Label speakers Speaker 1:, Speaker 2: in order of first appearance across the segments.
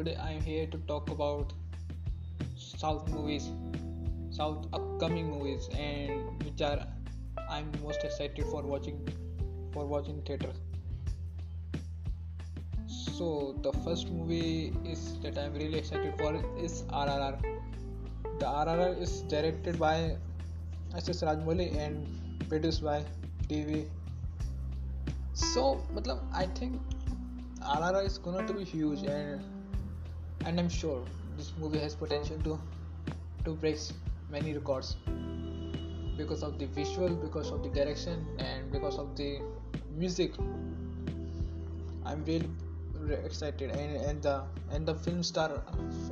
Speaker 1: today I am here to talk about South movies, South upcoming movies, and which are I'm most excited for watching for watching theater. So the first movie is that I'm really excited for is RRR. The RRR is directed by S.S. Rajamouli and produced by TV. So, I think RRR is going to be huge and and I'm sure this movie has potential to to break many records because of the visual, because of the direction, and because of the music. I'm really, excited, and, and the and the film star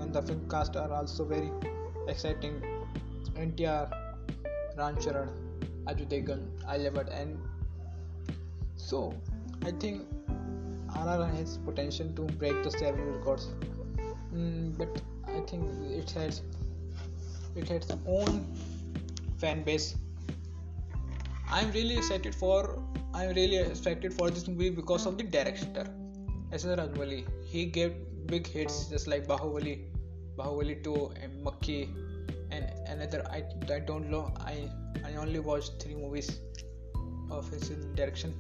Speaker 1: and the film cast are also very exciting. NTR, Ram Charan, Ajay Devgn, I and so I think RRR has potential to break the seven records, mm, but I think it has it has its own fan base. I'm really excited for I'm really excited for this movie because of the director S.S. Rajamouli. He gave big hits just like Bahubali, Bahubali 2, and Makki, and another. I, I don't know. I I only watched three movies of his direction,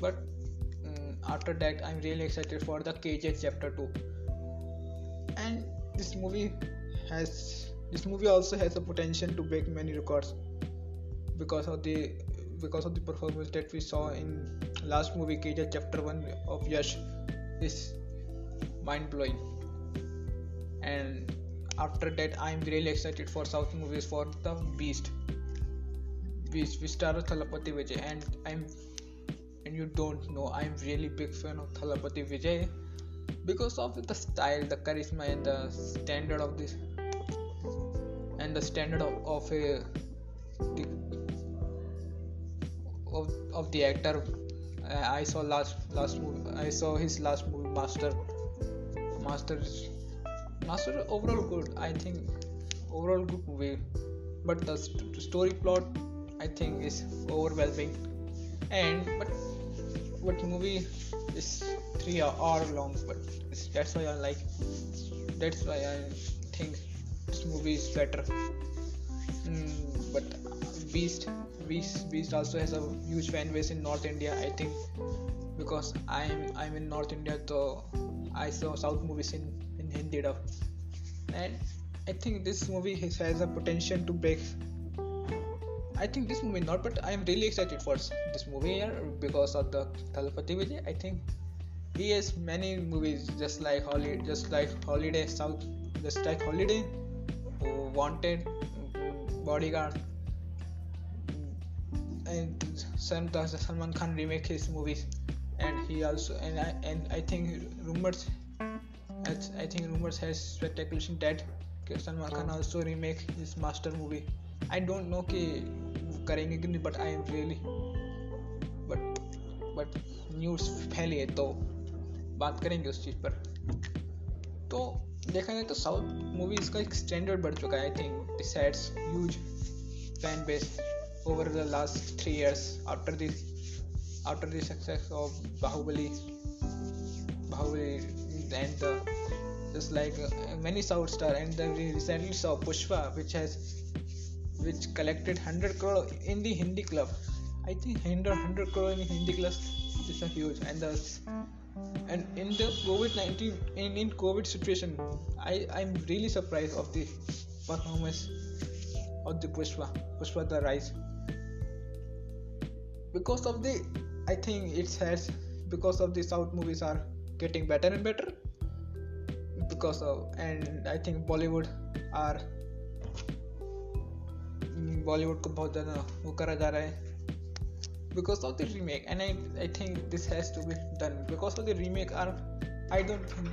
Speaker 1: but um, after that I'm really excited for the KGF Chapter 2. And this movie has this movie also has the potential to break many records because of the because of the performance that we saw in last movie KGF chapter 1 of Yash is mind blowing and after that I'm really excited for South movies for the Beast Beast which stars Thalapathy Vijay. And I'm and you don't know I'm really big fan of Thalapathy Vijay because of the style the charisma and the standard of this and the standard of, of a the, of, of the actor uh, I saw last last movie I saw his last movie Master Master Master overall good I think overall good movie. But the st- story plot I think is overwhelming. And but what movie is three hour long but that's why I like that's why I think this movie is better. Mm, but beast beast beast also has a huge fan base in north india i think. Because i'm i'm in north india so i saw south movies in in hindi dub. And i think this movie has, has a potential to break I think this movie not, but I am really excited for this movie here because of the Thalapathy Vijay. I think he has many movies just like Holiday, just like Holiday South, just like Holiday, Wanted, Bodyguard, and sometimes Salman Khan remake his movies, and he also and I and I think rumors, I think rumors has speculation that Salman Khan oh. also remake his master movie. I don't know कि करेंगे कि नहीं but I am really but but news फैली है तो बात करेंगे उस चीज़ पर। तो देखा जाए तो साउथ मूवीज़ का एक स्टैंडर्ड बढ़ चुका है I think this huge fan base over the last three years after this the success of Bahubali, Bahubali and the just like uh, many South star and then we recently saw Pushpa which which collected 100 crore in the Hindi club. I think 100 100 crore in the Hindi club is a huge. And the and in the COVID 19 in, in COVID situation, I I'm really surprised of the performance of the Pushpa Pushpa the Rise. Because of the I think it has because of the South movies are getting better and better. Because of and I think Bollywood are Bollywood को बहुत ज़्यादा वो करा जा रहा है। Because of the remake and I I think this has to be done because of the remake are I don't think